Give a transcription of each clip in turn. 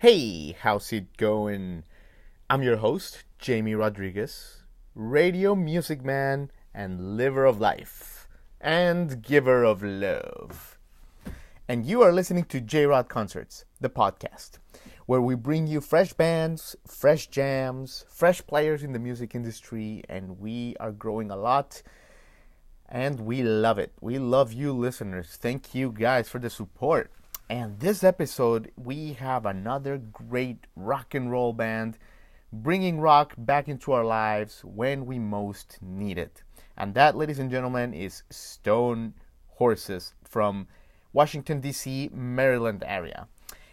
Hey, how's it going? I'm your host, Jamie Rodriguez, radio music man and liver of life and giver of love. And you are listening to J Rod Concerts, the podcast, where we bring you fresh bands, fresh jams, fresh players in the music industry, and we are growing a lot and we love it. We love you, listeners. Thank you guys for the support. And this episode, we have another great rock and roll band bringing rock back into our lives when we most need it. And that, ladies and gentlemen, is Stone Horses from Washington, D.C., Maryland area.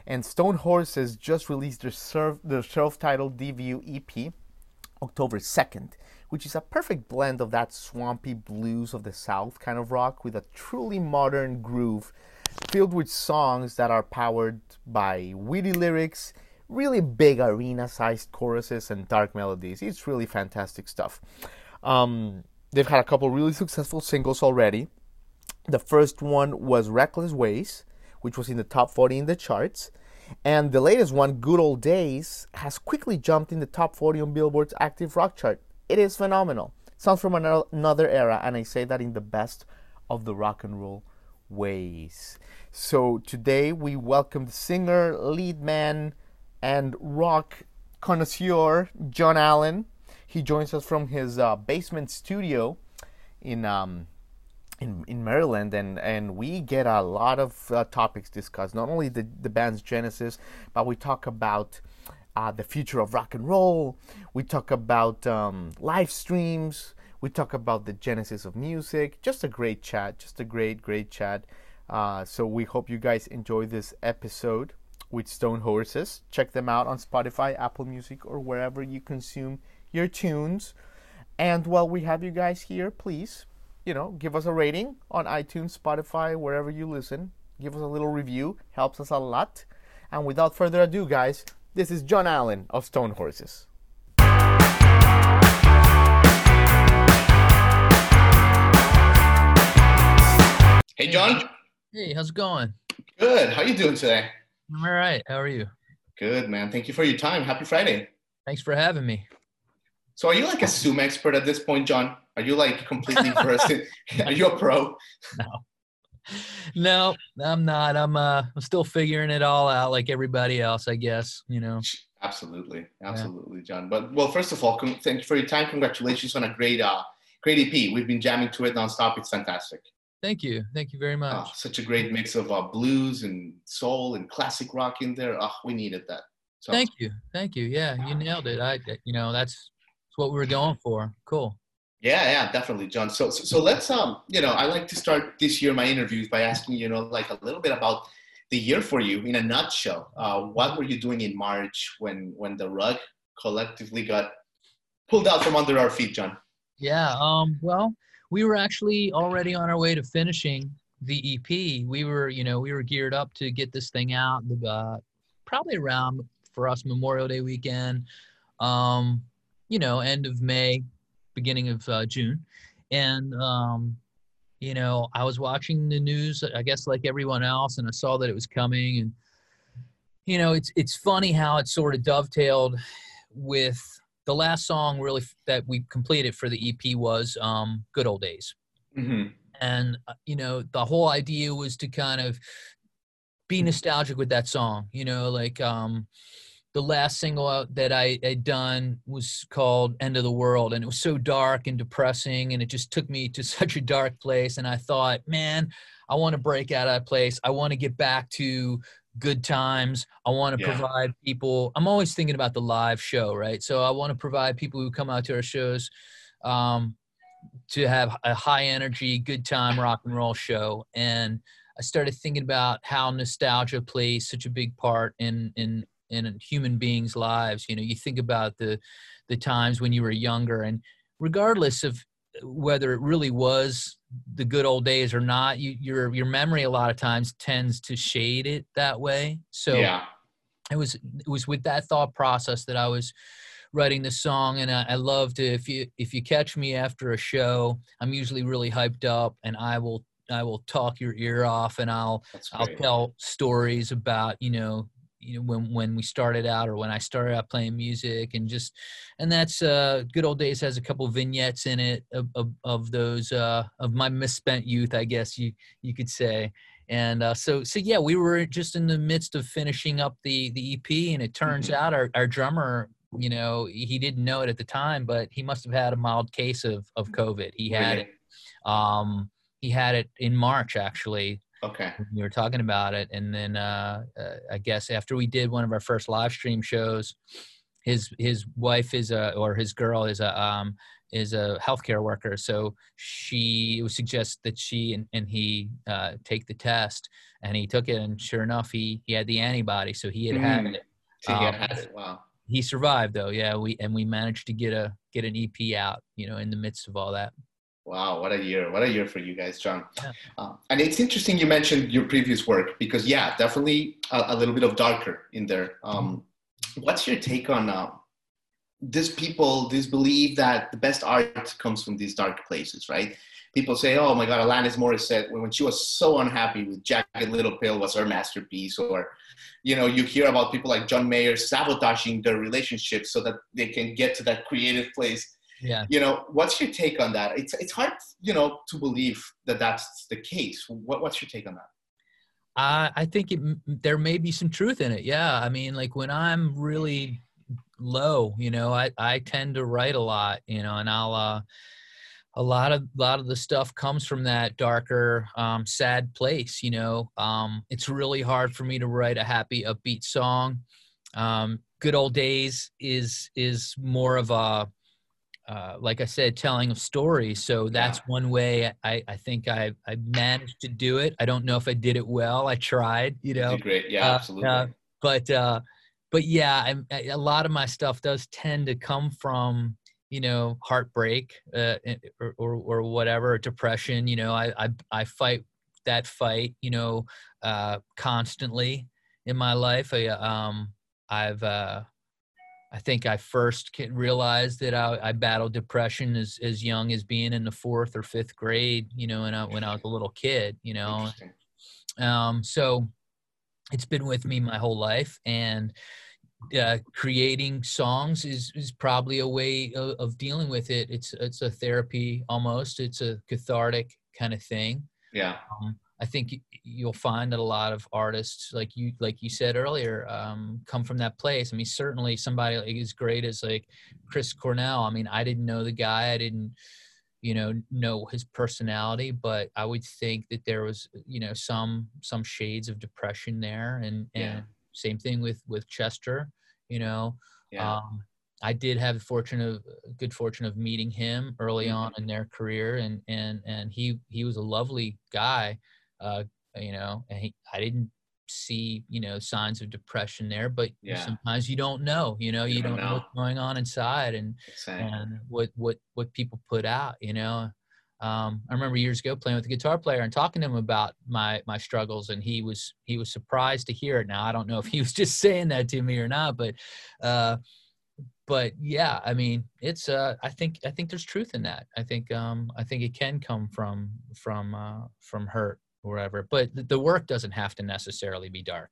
And Stone Horses just released their, self- their self-titled debut EP October 2nd, which is a perfect blend of that swampy blues of the South kind of rock with a truly modern groove filled with songs that are powered by witty lyrics, really big arena sized choruses, and dark melodies. It's really fantastic stuff. Um, they've had a couple really successful singles already. The first one was Reckless Ways, which was in the top 40 in the charts. And the latest one, Good Old Days, has quickly jumped in the top 40 on Billboard's active rock chart. It is phenomenal. Sounds from another era, and I say that in the best of the rock and roll ways. So today we welcome the singer, lead man, and rock connoisseur John Allen. He joins us from his uh, basement studio in um, in, in Maryland, and, and we get a lot of uh, topics discussed. Not only the, the band's genesis, but we talk about uh, the future of rock and roll. We talk about um, live streams. We talk about the genesis of music. Just a great chat. Just a great, great chat. Uh, so we hope you guys enjoy this episode with Stone Horses. Check them out on Spotify, Apple Music, or wherever you consume your tunes. And while we have you guys here, please, you know, give us a rating on iTunes, Spotify, wherever you listen. Give us a little review, helps us a lot. And without further ado, guys, this is John Allen of Stone Horses. Hey, John. Hey, how's it going? Good. How you doing today? I'm all right. How are you? Good, man. Thank you for your time. Happy Friday. Thanks for having me. So, are you like a Zoom expert at this point, John? Are you like completely versed? in, are you a pro? No, no, I'm not. I'm uh, I'm still figuring it all out, like everybody else, I guess. You know. Absolutely, absolutely, yeah. John. But well, first of all, thank you for your time. Congratulations on a great, uh, great EP. We've been jamming to it nonstop. It's fantastic. Thank you. Thank you very much. Oh, such a great mix of uh, blues and soul and classic rock in there. Oh, we needed that. So. Thank you. Thank you. Yeah, you nailed it. I, you know, that's, that's what we were going for. Cool. Yeah, yeah, definitely, John. So, so, so let's, um, you know, I like to start this year my interviews by asking, you know, like a little bit about the year for you in a nutshell. Uh, what were you doing in March when when the rug collectively got pulled out from under our feet, John? Yeah. Um. Well, we were actually already on our way to finishing the EP. We were, you know, we were geared up to get this thing out uh, probably around for us Memorial Day weekend, um, you know, end of May, beginning of uh, June. And, um, you know, I was watching the news, I guess like everyone else, and I saw that it was coming. And, you know, it's, it's funny how it sort of dovetailed with the last song really that we completed for the EP was um, "Good Old Days," mm-hmm. and uh, you know the whole idea was to kind of be nostalgic with that song. You know, like um, the last single that I had done was called "End of the World," and it was so dark and depressing, and it just took me to such a dark place. And I thought, man, I want to break out of that place. I want to get back to good times. I want to yeah. provide people. I'm always thinking about the live show, right? So I want to provide people who come out to our shows um, to have a high energy, good time rock and roll show. And I started thinking about how nostalgia plays such a big part in in in human beings' lives. You know, you think about the the times when you were younger, and regardless of whether it really was the good old days or not, you, your your memory a lot of times tends to shade it that way. So yeah. it was it was with that thought process that I was writing the song and I, I love to if you if you catch me after a show i'm usually really hyped up and i will i will talk your ear off and i'll i'll tell stories about you know you know when when we started out or when i started out playing music and just and that's uh good old days has a couple vignettes in it of of, of those uh of my misspent youth i guess you you could say and uh, so so yeah we were just in the midst of finishing up the the ep and it turns mm-hmm. out our, our drummer you know, he didn't know it at the time, but he must have had a mild case of of COVID. He had it. Um, he had it in March actually. Okay. We were talking about it, and then uh, uh, I guess after we did one of our first live stream shows, his his wife is a or his girl is a um, is a healthcare worker, so she suggested that she and, and he uh, take the test, and he took it, and sure enough, he he had the antibody, so he had mm. had it. So he had um, it. Wow he survived though. Yeah, we and we managed to get a get an EP out. You know, in the midst of all that. Wow, what a year! What a year for you guys, John. Yeah. Uh, and it's interesting you mentioned your previous work because yeah, definitely a, a little bit of darker in there. Um, mm-hmm. What's your take on uh, this people, this belief that the best art comes from these dark places, right? People say, "Oh my God, Alanis Morissette, when she was so unhappy with Jagged Little Pill was her masterpiece," or you know, you hear about people like John Mayer sabotaging their relationships so that they can get to that creative place. Yeah. You know, what's your take on that? It's it's hard, you know, to believe that that's the case. What, what's your take on that? Uh, I think it, there may be some truth in it. Yeah. I mean, like when I'm really low, you know, I, I tend to write a lot, you know, and I'll, uh, a lot of a lot of the stuff comes from that darker um, sad place you know um, it's really hard for me to write a happy upbeat song um, good old days is is more of a uh, like I said, telling of stories. So that's yeah. one way I, I think I, I managed to do it. I don't know if I did it well. I tried, you know. great, yeah, uh, absolutely. Uh, but uh, but yeah, I, a lot of my stuff does tend to come from you know heartbreak uh, or, or, or whatever depression you know I, I i fight that fight you know uh constantly in my life i um i've uh I think I first realized that I, I, battled depression as, as young as being in the fourth or fifth grade, you know, when I, when I was a little kid, you know. Um, so it's been with me my whole life. And uh, creating songs is is probably a way of, of, dealing with it. It's it's a therapy almost. It's a cathartic kind of thing. Yeah. Um, I think you'll find that a lot of artists, like you like you said earlier, um, come from that place. I mean, certainly somebody like as great as like Chris Cornell. I mean, I didn't know the guy. I didn't you know know his personality but i would think that there was you know some some shades of depression there and and yeah same thing with with Chester. You know, yeah. um, I did have the fortune of good fortune of meeting him early mm-hmm. on in their career, and and and he he was a lovely guy. Uh, you know, and he, I didn't see you know signs of depression there but yeah. sometimes you don't know you know you, you don't, don't know. know. what's going on inside and exactly. and what what what people put out you know um, I remember years ago playing with a guitar player and talking to him about my my struggles, and he was he was surprised to hear it. Now I don't know if he was just saying that to me or not, but uh, but yeah, I mean, it's uh, I think I think there's truth in that. I think um, I think it can come from from uh, from hurt or whatever, but the work doesn't have to necessarily be dark.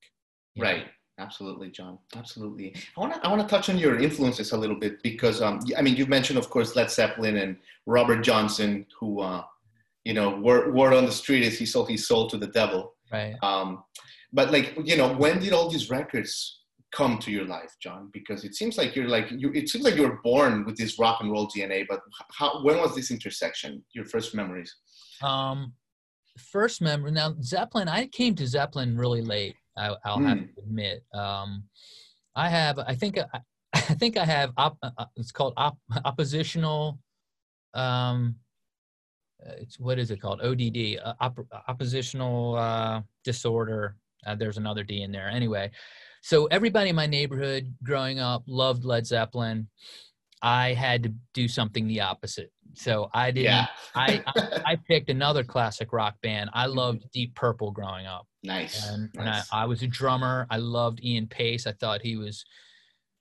Right. Know? Absolutely, John. Absolutely. I want to I want to touch on your influences a little bit because um, I mean you mentioned of course Led Zeppelin and Robert Johnson who uh, you know word word on the street is he sold his soul to the devil. Right. Um, but like you know when did all these records come to your life, John? Because it seems like you're like you. It seems like you were born with this rock and roll DNA. But how? When was this intersection? Your first memories? Um, first member Now Zeppelin. I came to Zeppelin really late. I, will mm. have hmm. to admit. Um, I have, I think, I, I think I have. Op, uh, uh it's called op, oppositional. Um, it's what is it called? ODD, uh, op, oppositional uh, disorder. Uh, there's another D in there. Anyway, so everybody in my neighborhood growing up loved Led Zeppelin. I had to do something the opposite. So I didn't. Yeah. I, I I picked another classic rock band. I Mm-hmm. loved Deep Purple growing up, nice. and, and I. I was a drummer. I loved Ian Paice. I thought he was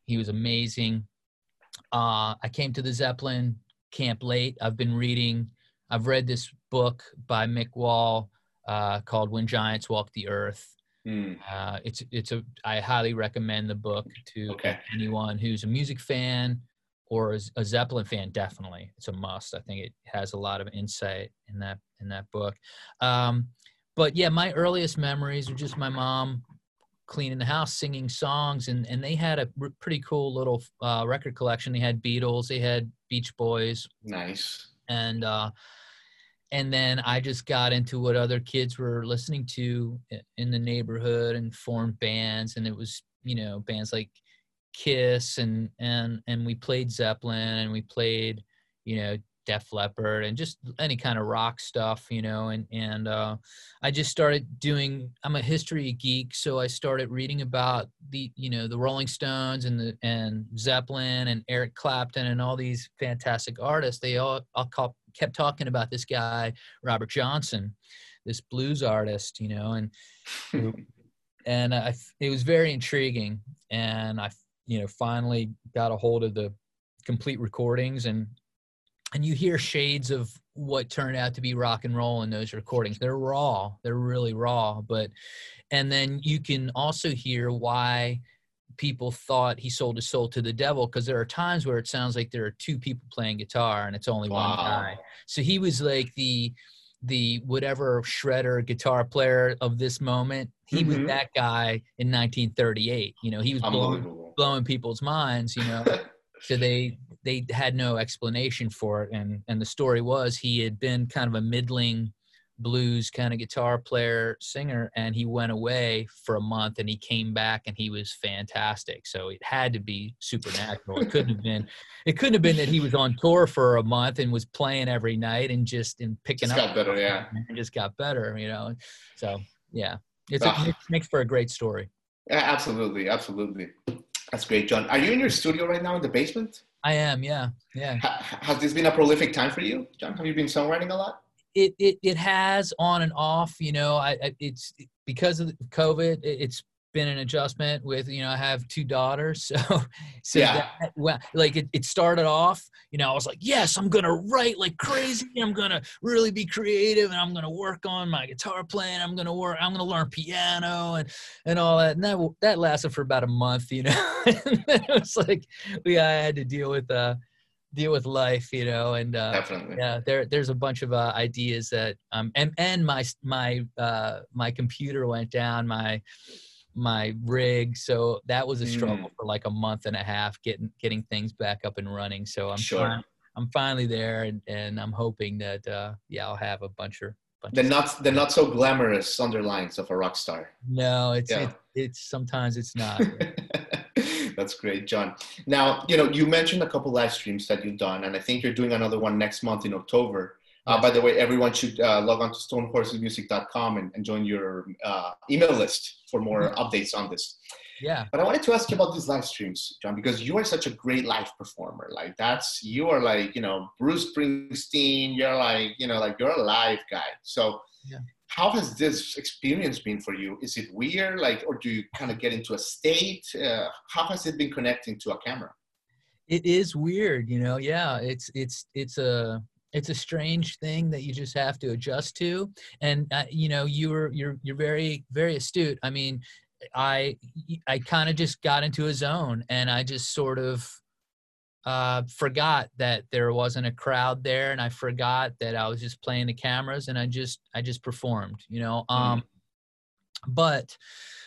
he was amazing. Uh, I came to the Zeppelin camp late. I've been reading. I've read this book by Mick Wall uh, called "When Giants Walk the Earth." Mm, Uh, it's it's a I highly recommend the book to Okay. anyone who's a music fan or a Zeppelin fan. Definitely, it's a must. I think it has a lot of insight in that in that book. Um, but yeah, my earliest memories are just my mom cleaning the house, singing songs, and and they had a pretty cool little uh, record collection. They had Beatles, they had Beach Boys, nice. and uh, and then I just got into what other kids were listening to in the neighborhood and formed bands, and it was you know bands like Kiss and and and we played Zeppelin and we played you know Def Leppard and just any kind of rock stuff, you know, and and uh, I just started doing. I'm a history geek, so I started reading about the you know the Rolling Stones and the and Zeppelin and Eric Clapton and all these fantastic artists. They all, all call, kept talking about this guy Robert Johnson, this blues artist, you know, and and I, it was very intriguing. And I, you know, finally got a hold of the complete recordings, and and you hear shades of what turned out to be rock and roll in those recordings. They're raw, they're really raw, but and then you can also hear why people thought he sold his soul to the devil because there are times where it sounds like there are two people playing guitar and it's only one guy. So he was like the the whatever shredder guitar player of this moment. He was Mhm. that guy in 1938. You know, he was blowing blowing people's minds. You know, so they they had no explanation for it, and and the story was he had been kind of a middling blues kind of guitar player singer and he went away for a month and he came back and he was fantastic so it had to be supernatural it couldn't have been it couldn't have been that he was on tour for a month and was playing every night and just and picking Just up got better, yeah. and just got better you know so yeah it's Ah. a, it makes for a great story Yeah, absolutely, absolutely. That's great, John. Are you in your studio right now in the basement? i am yeah yeah Ha- has this been a prolific time for you, John? Have you been songwriting a lot? It it it has on and off you know i, I it's because of covid it, it's been an adjustment with you know i have two daughters so so Yeah. that, well, like it, it started off you know i was like yes i'm gonna write like crazy i'm gonna really be creative and i'm gonna work on my guitar playing i'm gonna work i'm gonna learn piano and and all that and that that lasted for about a month you know and then it was like we i had to deal with uh deal with life you know and uh Definitely. yeah there there's a bunch of uh, ideas that um and and my my uh my computer went down my my rig so that was a struggle Mm. for like a month and a half getting getting things back up and running so i'm Sure. fin- i'm finally there and and i'm hoping that uh yeah i'll have a bunch of bunch The not the not so glamorous underlines of a rock star. no it's Yeah. it's, it's sometimes it's not That's great, John. Now, you know, you mentioned a couple live streams that you've done, and I think you're doing another one next month in October. Uh, by the way, everyone should uh, log on to stonehorsesmusic.com and, and join your uh, email list for more Mm-hmm. updates on this. yeah But I wanted to ask you about these live streams, John, because you are such a great live performer. Like that's you are like you know Bruce Springsteen. You're like you know like you're a live guy. So Yeah. How has this experience been for you? Is it weird, like, or do you kind of get into a state? Uh, how has it been connecting to a camera? it is weird you know yeah it's it's it's a it's a strange thing that you just have to adjust to and uh, you know you're you're you're very very astute i mean i i kind of just got into a zone and i just sort of uh forgot that there wasn't a crowd there and i forgot that i was just playing the cameras and i just i just performed you know um but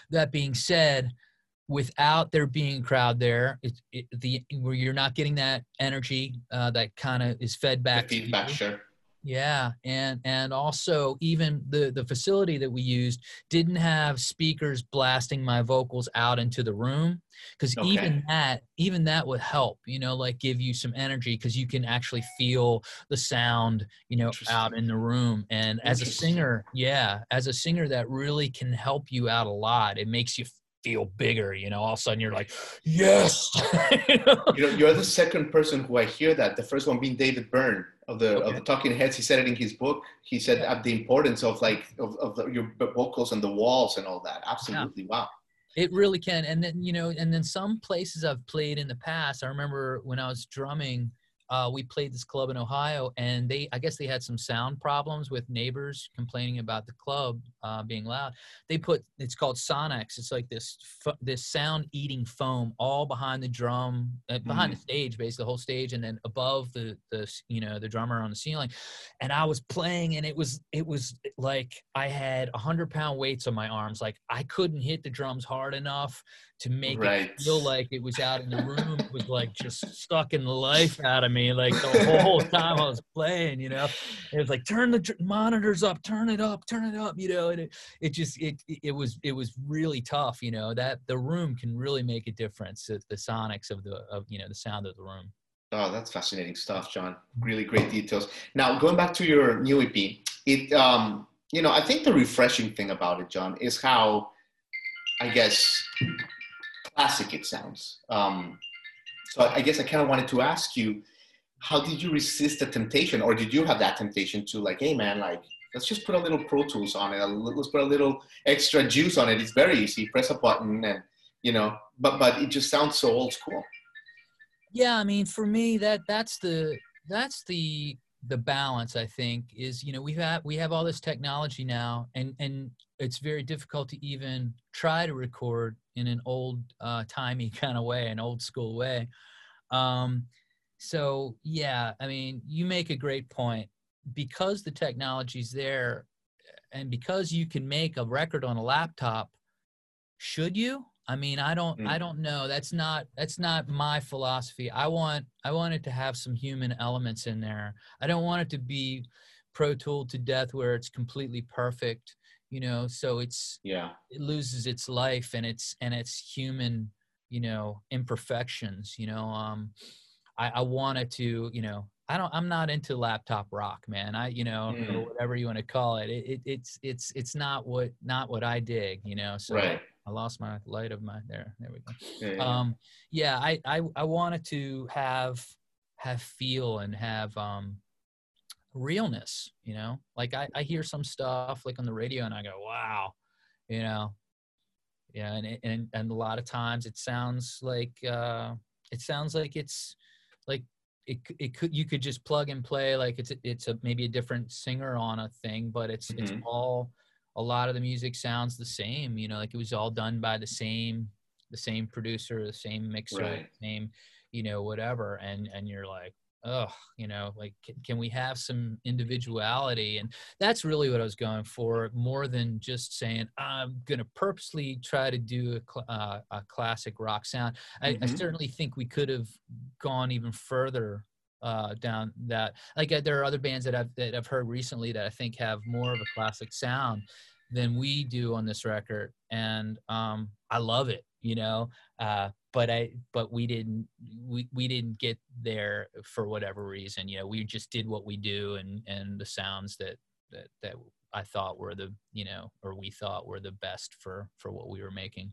that being said without there being a crowd there it, it, the where you're not getting that energy uh, that kind of is fed back the feedback, sure. Yeah and and also even the the facility that we used didn't have speakers blasting my vocals out into the room because Okay. even that even that would help you know like give you some energy because you can actually feel the sound you know out in the room and as a singer yeah as a singer that really can help you out a lot it makes you feel bigger. You know, all of a sudden you're like, yes. you know? you are the second person who I hear that. The first one being David Byrne of the okay. of the Talking Heads. He said it in his book. He said yeah. the importance of like of, of the, your vocals and the walls and all that. Absolutely, yeah. wow. It really can. And then you know, and then some places I've played in the past. I remember when I was drumming uh, we played this club in Ohio, and they I guess they had some sound problems with neighbors complaining about the club uh, being loud. They put it's called Sonex. It's like this this sound eating foam all behind the drum, uh, behind mm. the stage, basically the whole stage, and then above the the you know the drummer on the ceiling. And I was playing, and it was it was like I had a hundred pound weights on my arms. Like I couldn't hit the drums hard enough to make right. it feel like it was out in the room. It was like just stuck in the life out of me, like the whole time I was playing. You know, it was like turn the monitors up, turn it up, turn it up. You know, and it, it just it it was it was really tough. You know that the room can really make a difference. The, the sonics of the of you know the sound of the room. Oh, that's fascinating stuff, John. Really great details. Now, going back to your new EP, it um, you know, I think the refreshing thing about it, John, is how I guess classic it sounds. Um, so I guess I kind of wanted to ask you, how did you resist the temptation, or did you have that temptation to like, hey man, like let's just put a little Pro Tools on it, let's put a little extra juice on it. It's very easy. Press a button, and you know, but but it just sounds so old school. Yeah, I mean, for me, that that's the that's the the balance i think is you know we've had we have all this technology now and and it's very difficult to even try to record in an old uh, timey kind of way an old school way. Um, so yeah i mean you make a great point. Because the technology's there and because you can make a record on a laptop should you I mean, I don't mm. I don't know. That's not that's not my philosophy. I want I want it to have some human elements in there. I don't want it to be pro tool to death where it's completely perfect, you know, so it's yeah. It loses its life and it's and its human, you know, imperfections, you know. Um I I want it to, you know, I don't I'm not into laptop rock, man. I you know, mm. or whatever you want to call it. It, it. It's it's it's not what not what I dig, you know. So right I lost my light of my there. There we go. Yeah, yeah. Um, yeah I, I I wanted to have have feel and have um realness. You know, like I I hear some stuff like on the radio and I go, wow, you know, yeah, and and and a lot of times it sounds like uh it sounds like it's like it it could you could just plug and play like it's a, it's a maybe a different singer on a thing, but it's mm-hmm. it's all a lot of the music sounds the same you know like it was all done by the same the same producer the same mixer right. same you know whatever and and you're like oh you know like can, can, we have some individuality and that's really what i was going for more than just saying i'm going to purposely try to do a, cl- uh, a classic rock sound I, mm-hmm. I certainly think we could have gone even further uh, down that. Like uh, there are other bands that I've that I've heard recently that I think have more of a classic sound than we do on this record, and um, I love it. You know, uh, but I but we didn't we we didn't get there for whatever reason. You know, we just did what we do, and and the sounds that that that I thought were the you know or we thought were the best for for what we were making.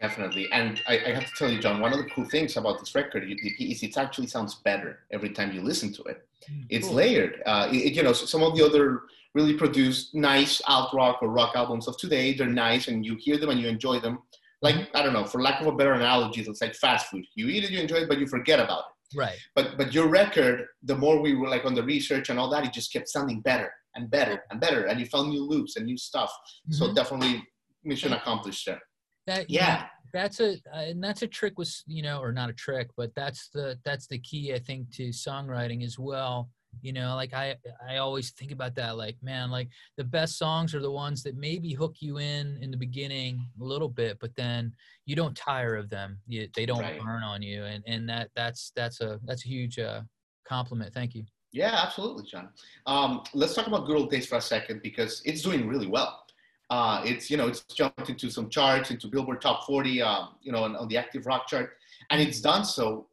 Definitely. And I, I, have to tell you, John, one of the cool things about this record is it actually sounds better every time you listen to it. Mm, it's cool. layered. Uh, it, you know, some of the other really produced nice alt rock or rock albums of today, they're nice and you hear them and you enjoy them. Like, mm-hmm. I don't know, for lack of a better analogy, it's like fast food. You eat it, you enjoy it, but you forget about it. Right. But but your record, the more we were like on the research and all that, it just kept sounding better and better and better. And you found new loops and new stuff. Mm-hmm. So definitely mission accomplished there. That yeah, that's a and that's a trick with you know, or not a trick, but that's the that's the key I think to songwriting as well. You know, like I I always think about that. Like man, like the best songs are the ones that maybe hook you in in the beginning a little bit, but then you don't tire of them. You, they don't right. burn on you, and and that that's that's a that's a huge uh, compliment. Thank you. Yeah, absolutely, John. Um, let's talk about Good Old Days for a second because it's doing really well. Uh, it's you know it's jumped into some charts, into Billboard Top 40, um, you know, on, on, the active rock chart, and it's done so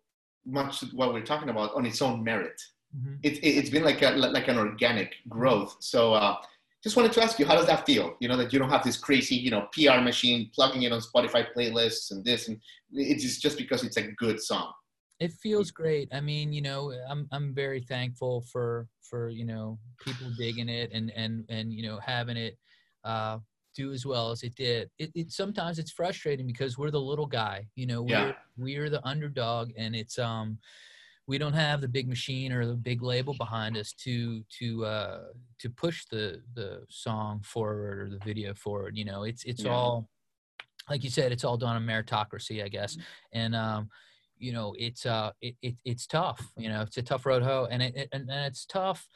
much what we're talking about on its own merit. Mm-hmm. It, it, has been like a like an organic growth. So uh, just wanted to ask you, how does that feel? You know, that you don't have this crazy, you know, PR machine plugging it on Spotify playlists and this, and it's just because it's a good song. It feels great. I mean, you know, I'm I'm very thankful for for you know people digging it and and and you know having it uh, do as well as it did. It, it sometimes it's frustrating because we're the little guy. You know, we're Yeah. we're the underdog, and it's um we don't have the big machine or the big label behind us to to uh to push the the song forward or the video forward you know it's it's Yeah. all like you said it's all done on meritocracy i guess and um you know it's uh it, it it's tough you know it's a tough road hoe and it, it and, and it's tough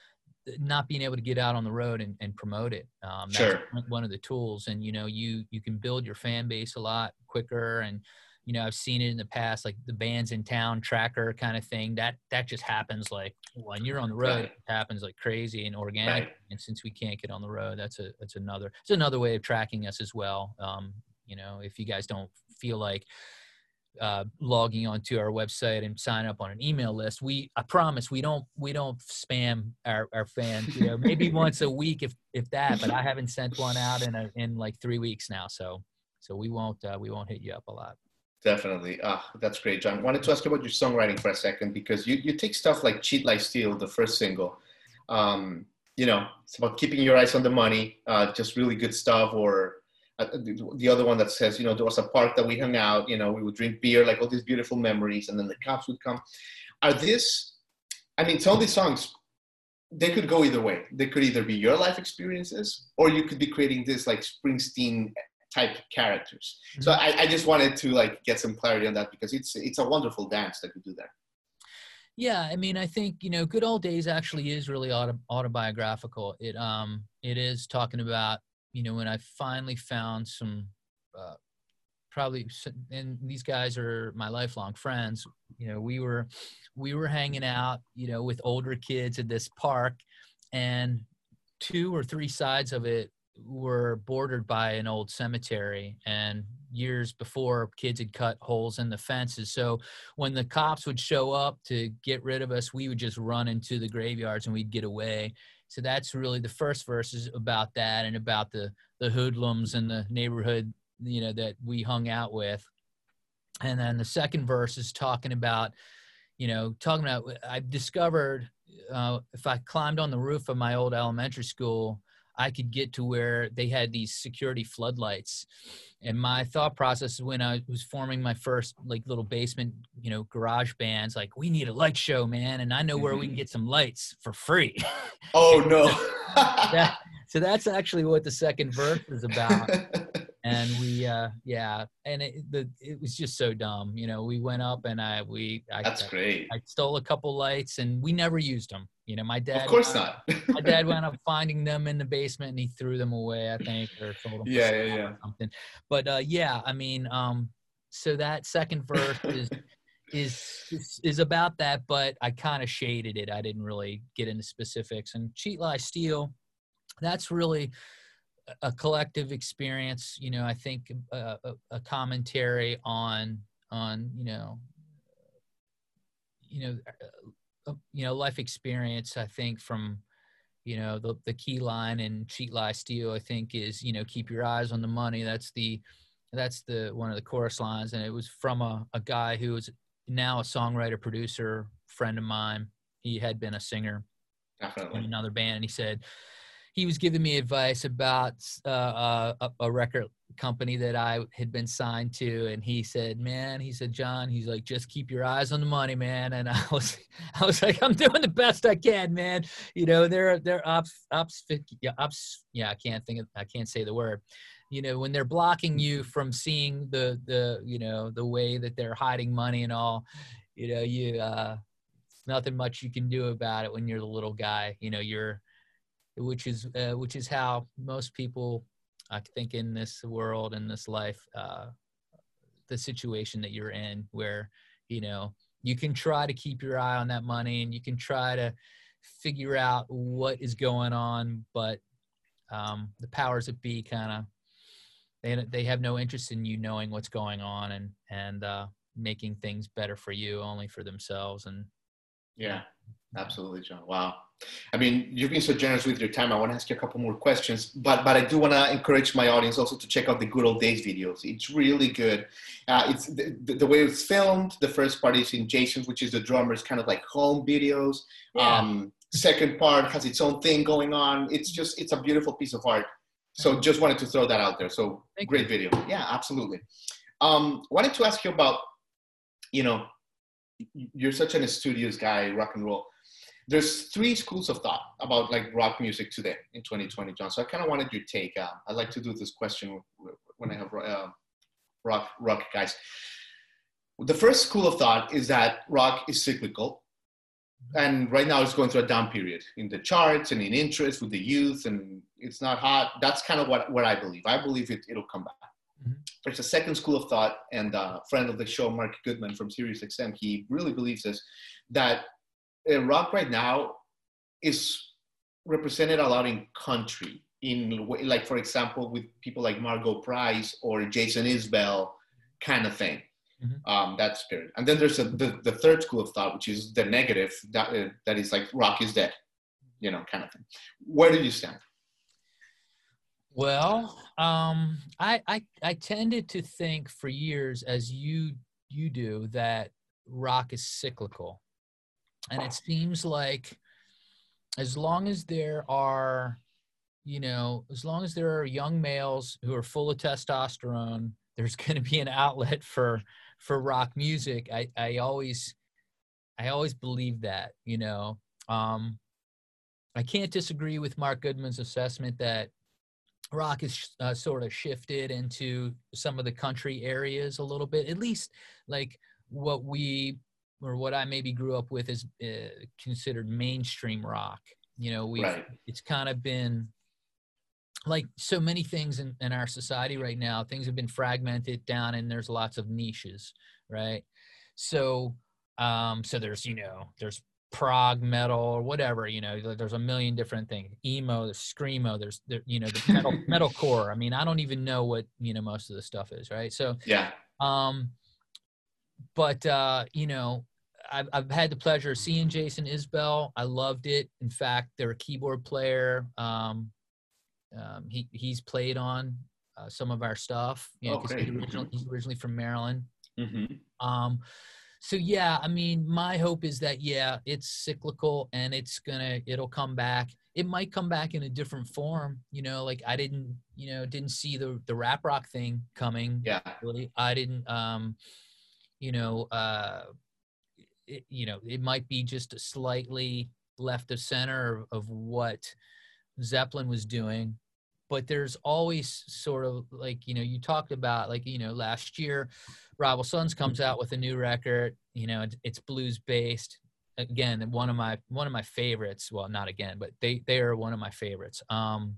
not being able to get out on the road and, and promote it um that's Sure. one- one of the tools and you know you you can build your fan base a lot quicker and you know i've seen it in the past like the Bandsintown tracker kind of thing that that just happens like when you're on the road Right. it happens like crazy and organic Right. and since we can't get on the road that's a that's another it's another way of tracking us as well um you know if you guys don't feel like uh, logging onto our website and sign up on an email list. We, I promise, we don't, we don't spam our, our fans. You know, maybe once a week, if if that. But I haven't sent one out in a, in like three weeks now. So so we won't uh, we won't hit you up a lot. Definitely. Ah, that's great, John. Wanted to ask you about your songwriting for a second because you, you take stuff like Cheat Lie Steal, the first single. Um, you know, it's about keeping your eyes on the money, uh, just really good stuff. Or the the other one that says, you know, there was a park that we hung out, you know, we would drink beer, like all these beautiful memories, and then the cops would come. Are this, I mean, some of these songs, they could go either way. They could either be your life experiences or you could be creating this like Springsteen type characters. So I, I just wanted to like get some clarity on that because it's it's a wonderful dance that you do there. Yeah, I mean, I think you know, "Good Old Days" actually is really auto, autobiographical. It um, it is talking about you know when I finally found some, uh, probably, and these guys are my lifelong friends. You know, we were, we were hanging out, you know, with older kids at this park, and two or three sides of it were bordered by an old cemetery and years before kids had cut holes in the fences so when the cops would show up to get rid of us, we would just run into the graveyards and we'd get away. So that's really the first verse is about that and about the the hoodlums in the neighborhood, you know, that we hung out with. And then the second verse is talking about, you know, talking about I've discovered uh, if I climbed on the roof of my old elementary school, I could get to where they had these security floodlights. And my thought process when I was forming my first like little basement, you know, garage bands, like we need a light show, man, and I know where we can Mhm. get some lights for free. Oh no. that, so that's actually what the second verse is about. And we, uh, yeah, and it, the it was just so dumb, you know. We went up and I we I, That's I, great. I stole a couple lights and we never used them. You know, my dad. Of course wound- not. my dad wound up finding them in the basement and he threw them away, I think, or sold them. Yeah, yeah, yeah. Something. But uh, yeah, I mean, um, so that second verse is is is, is about that, but I kind of shaded it. I didn't really get into specifics. And cheat, lie, steal. That's really a- a collective experience. You know, I think uh, a, a commentary on on you know you know uh, you know life experience i think from you know the the key line in cheat lie steal i think is you know keep your eyes on the money. That's the that's the one of the chorus lines. And it was from a, a guy who is now a songwriter producer friend of mine. He had been a singer in another band. And he said he was giving me advice about uh, uh, a, a record company that I had been signed to, and he said, "Man," he said, "John," he's like, "just keep your eyes on the money, man." And I was, I was like, "I'm doing the best I can, man." You know, they're they're ops ops yeah ops yeah I can't think of I can't say the word. You know, when they're blocking you from seeing the the you know the way that they're hiding money and all, you know, you uh, nothing much you can do about it when you're the little guy. You know, you're which is uh, which is how most people I think in this world in this life uh, the situation that you're in where you know you can try to keep your eye on that money and you can try to figure out what is going on but um, the powers that be kind of they, they have no interest in you knowing what's going on and and uh, making things better for you only for themselves and Yeah. Absolutely, John. Wow. I mean, you've been so generous with your time. I want to ask you a couple more questions, but but I do want to encourage my audience also to check out the Good Old Days videos. It's really good. Uh, it's the, the, way it's filmed. The first part is in Jason's, which is the drummer's kind of like home videos. Yeah. Um, second part has its own thing going on. It's just it's a beautiful piece of art. So just wanted to throw that out there. So Thank great you. video. Yeah, absolutely. Um, wanted to ask you about, you know, you're such an studious guy, rock and roll there's three schools of thought about like rock music today in 2020, John. So I kind of wanted your take. Uh, I'd like to do this question when I have uh, rock rock guys. The first school of thought is that rock is cyclical, and right now it's going through a down period in the charts and in interest with the youth, and it's not hot. That's kind of what what I believe. I believe it it'll come back. Mm-hmm. There's a second school of thought, and a friend of the show, Mark Goodman from SiriusXM, he really believes this that uh, rock right now is represented a lot in country in like for example with people like margo price or jason isbell kind of thing. Mm-hmm. um, that spirit and then there's a, the, the third school of thought which is the negative that, uh, that is like rock is dead you know kind of thing. Where do you stand? Well um, I, I i tended to think for years as you you do that rock is cyclical and it seems like as long as there are you know as long as there are young males who are full of testosterone there's going to be an outlet for for rock music. I i always i always believe that you know? Um i can't disagree with mark goodman's assessment that rock is uh, sort of shifted into some of the country areas a little bit at least like what we or what I maybe grew up with is uh, considered mainstream rock. You know, we right. it's kind of been like so many things in, in our society right now. Things have been fragmented down, and there's lots of niches, right? So, um, so there's you know there's prog metal or whatever you know there's a million different things emo there's screamo there's there, you know the metal metalcore i mean i don't even know what you know most of the stuff is right so yeah um but uh you know I've, I've had the pleasure of seeing Jason Isbell. I loved it. In fact, they're a keyboard player. Um, um, he he's played on uh, some of our stuff. You know, okay. he's, original, he's originally from Maryland. Mm-hmm. Um, so yeah, I mean, my hope is that yeah, it's cyclical and it's gonna it'll come back. It might come back in a different form. You know, like I didn't you know didn't see the the rap rock thing coming. Yeah, really. I didn't. Um, you know. Uh, it, you know, it might be just a slightly left of center of, of what Zeppelin was doing, but there's always sort of like you know you talked about like you know last year rival sons comes out with a new record you know it's blues based again one of my one of my favorites well not again but they they are one of my favorites um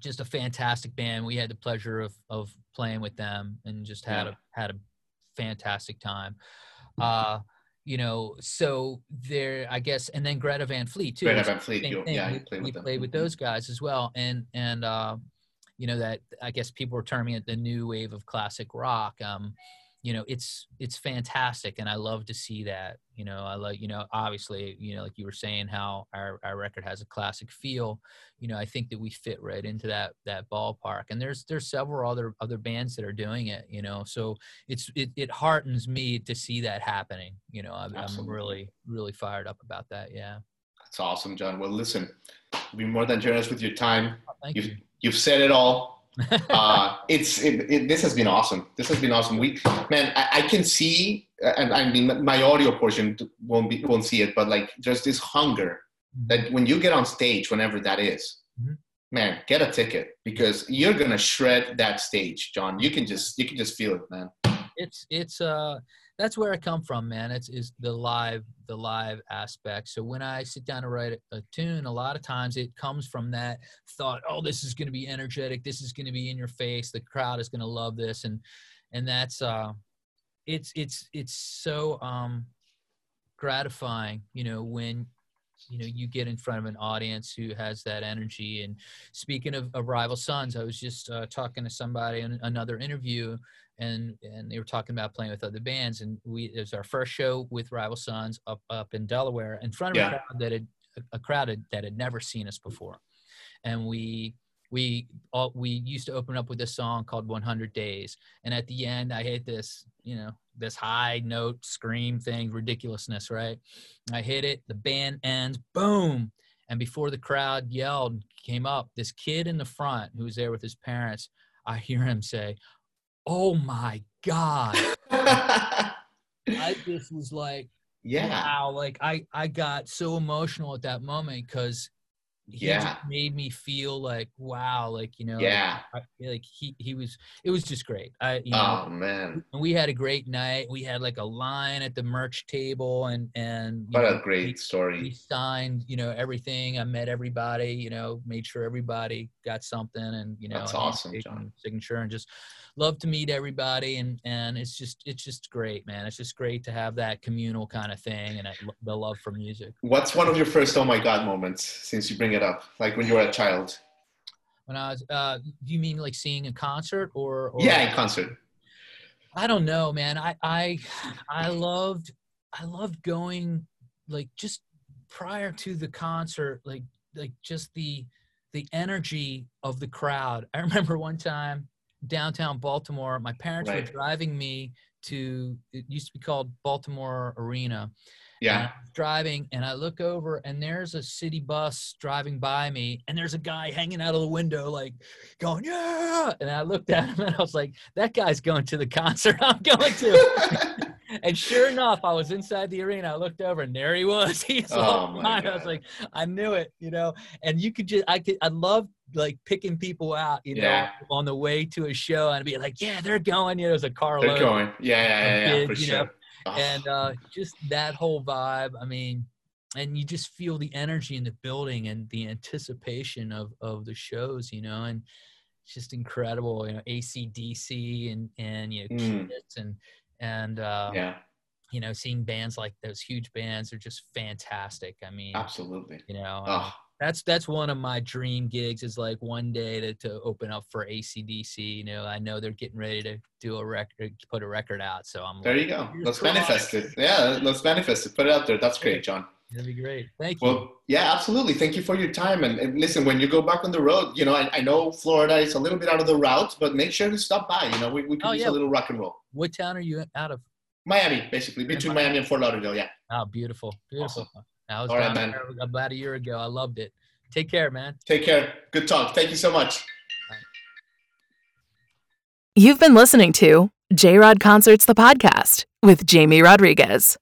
just a fantastic band we had the pleasure of of playing with them and just had yeah. a had a fantastic time. Uh you know, so there, I guess, and then Greta Van Fleet too. Greta Van Fleet, you, yeah, we, played with, played with those guys as well, and and uh, you know that I guess people were terming it the new wave of classic rock. Um, you know it's it's fantastic and i love to see that you know i like you know obviously you know like you were saying how our, our record has a classic feel you know i think that we fit right into that that ballpark and there's there's several other other bands that are doing it you know so it's it, it heartens me to see that happening you know I'm, I'm really really fired up about that yeah. That's awesome john. Well listen be more than generous with your time. Oh, thank you've, you. you've said it all uh, it's it, it, this has been awesome. This has been awesome. We man, I, I, can see, and I mean, my audio portion won't be won't see it, but like there's this hunger mm-hmm. that when you get on stage, whenever that is, mm-hmm. man, get a ticket because you're gonna shred that stage, John. You can just you can just feel it, man. It's it's uh that's where I come from, man. It's is the live the live aspect. So when I sit down to write a, a tune, a lot of times it comes from that thought, oh, this is going to be energetic, this is going to be in your face, the crowd is going to love this, and and that's uh, it's it's it's so um gratifying, you know, when you know you get in front of an audience who has that energy. And speaking of, of rival sons i was just uh, talking to somebody in another interview and and they were talking about playing with other bands. And we it was our first show with rival sons up up in delaware in front of Yeah. a crowd that had a crowd that had never seen us before. And we we all we used to open up with this song called 100 days. And at the end i hit this you know this high note scream thing ridiculousness right? I hit it the band ends boom! And before the crowd yelled came up this kid in the front who was there with his parents i hear him say oh my god. I just was like yeah. wow like i i got so emotional at that moment because he Yeah. just made me feel like wow like you know like, Yeah. I, like he he was it was just great i you know Oh man. and we had a great night we had like a line at the merch table and and What know, a great we story. We signed you know everything i met everybody you know made sure everybody got something and you know That's awesome, John. signature and just love to meet everybody and and it's just it's just great man it's just great to have that communal kind of thing and I, the love for music What's one of your first oh my god moments since you bring it up? Like when you were a child? when i was uh do you mean like seeing a concert or, or Yeah, in concert. I don't know, man. I I I loved I loved going like just prior to the concert, like like just the the energy of the crowd. I remember one time downtown Baltimore, my parents were driving me to it used to be called Baltimore Arena. Yeah. Driving and I look over and there's a city bus driving by me and there's a guy hanging out of the window like going yeah and I looked at him and I was like that guy's going to the concert I'm going to and sure enough I was inside the arena I looked over and there he was he's Oh, all mine. I was like I knew it you know and you could just I could I love like picking people out you know Yeah. on the way to a show and be like yeah they're going you know there's a car They're going. Yeah, yeah, yeah, yeah, for know, sure. Oh, and uh, just that whole vibe. I mean, and you just feel the energy in the building and the anticipation of of the shows, you know, and it's just incredible. You know, ACDC and and you know, Mm. Kiss and and uh, yeah, you know, seeing bands like those huge bands are just fantastic. I mean, absolutely. you know, Oh, that's that's one of my dream gigs is like one day to, to open up for ACDC. You know, I know they're getting ready to do a record, uh, put a record out, so I'm there like, you go. Let's crossed. manifest it. Yeah, let's manifest it. Put it out there. That's great, John. that'd be great. Thank you. Well, yeah, absolutely. Thank you for your time. And, and listen, when you go back on the road, you know, I, I know Florida is a little bit out of the route, but make sure to stop by. You know, we, we could Oh, use yeah. a little rock and roll. What town are you out of? Miami, basically, between Miami. Miami and Fort Lauderdale. Yeah. Oh, beautiful, beautiful. I was All right, down man. there about a year ago. I loved it. Take care, man. Take care. Good talk. Thank you so much. You've been listening to J Rod Concerts, the podcast with Jamie Rodriguez.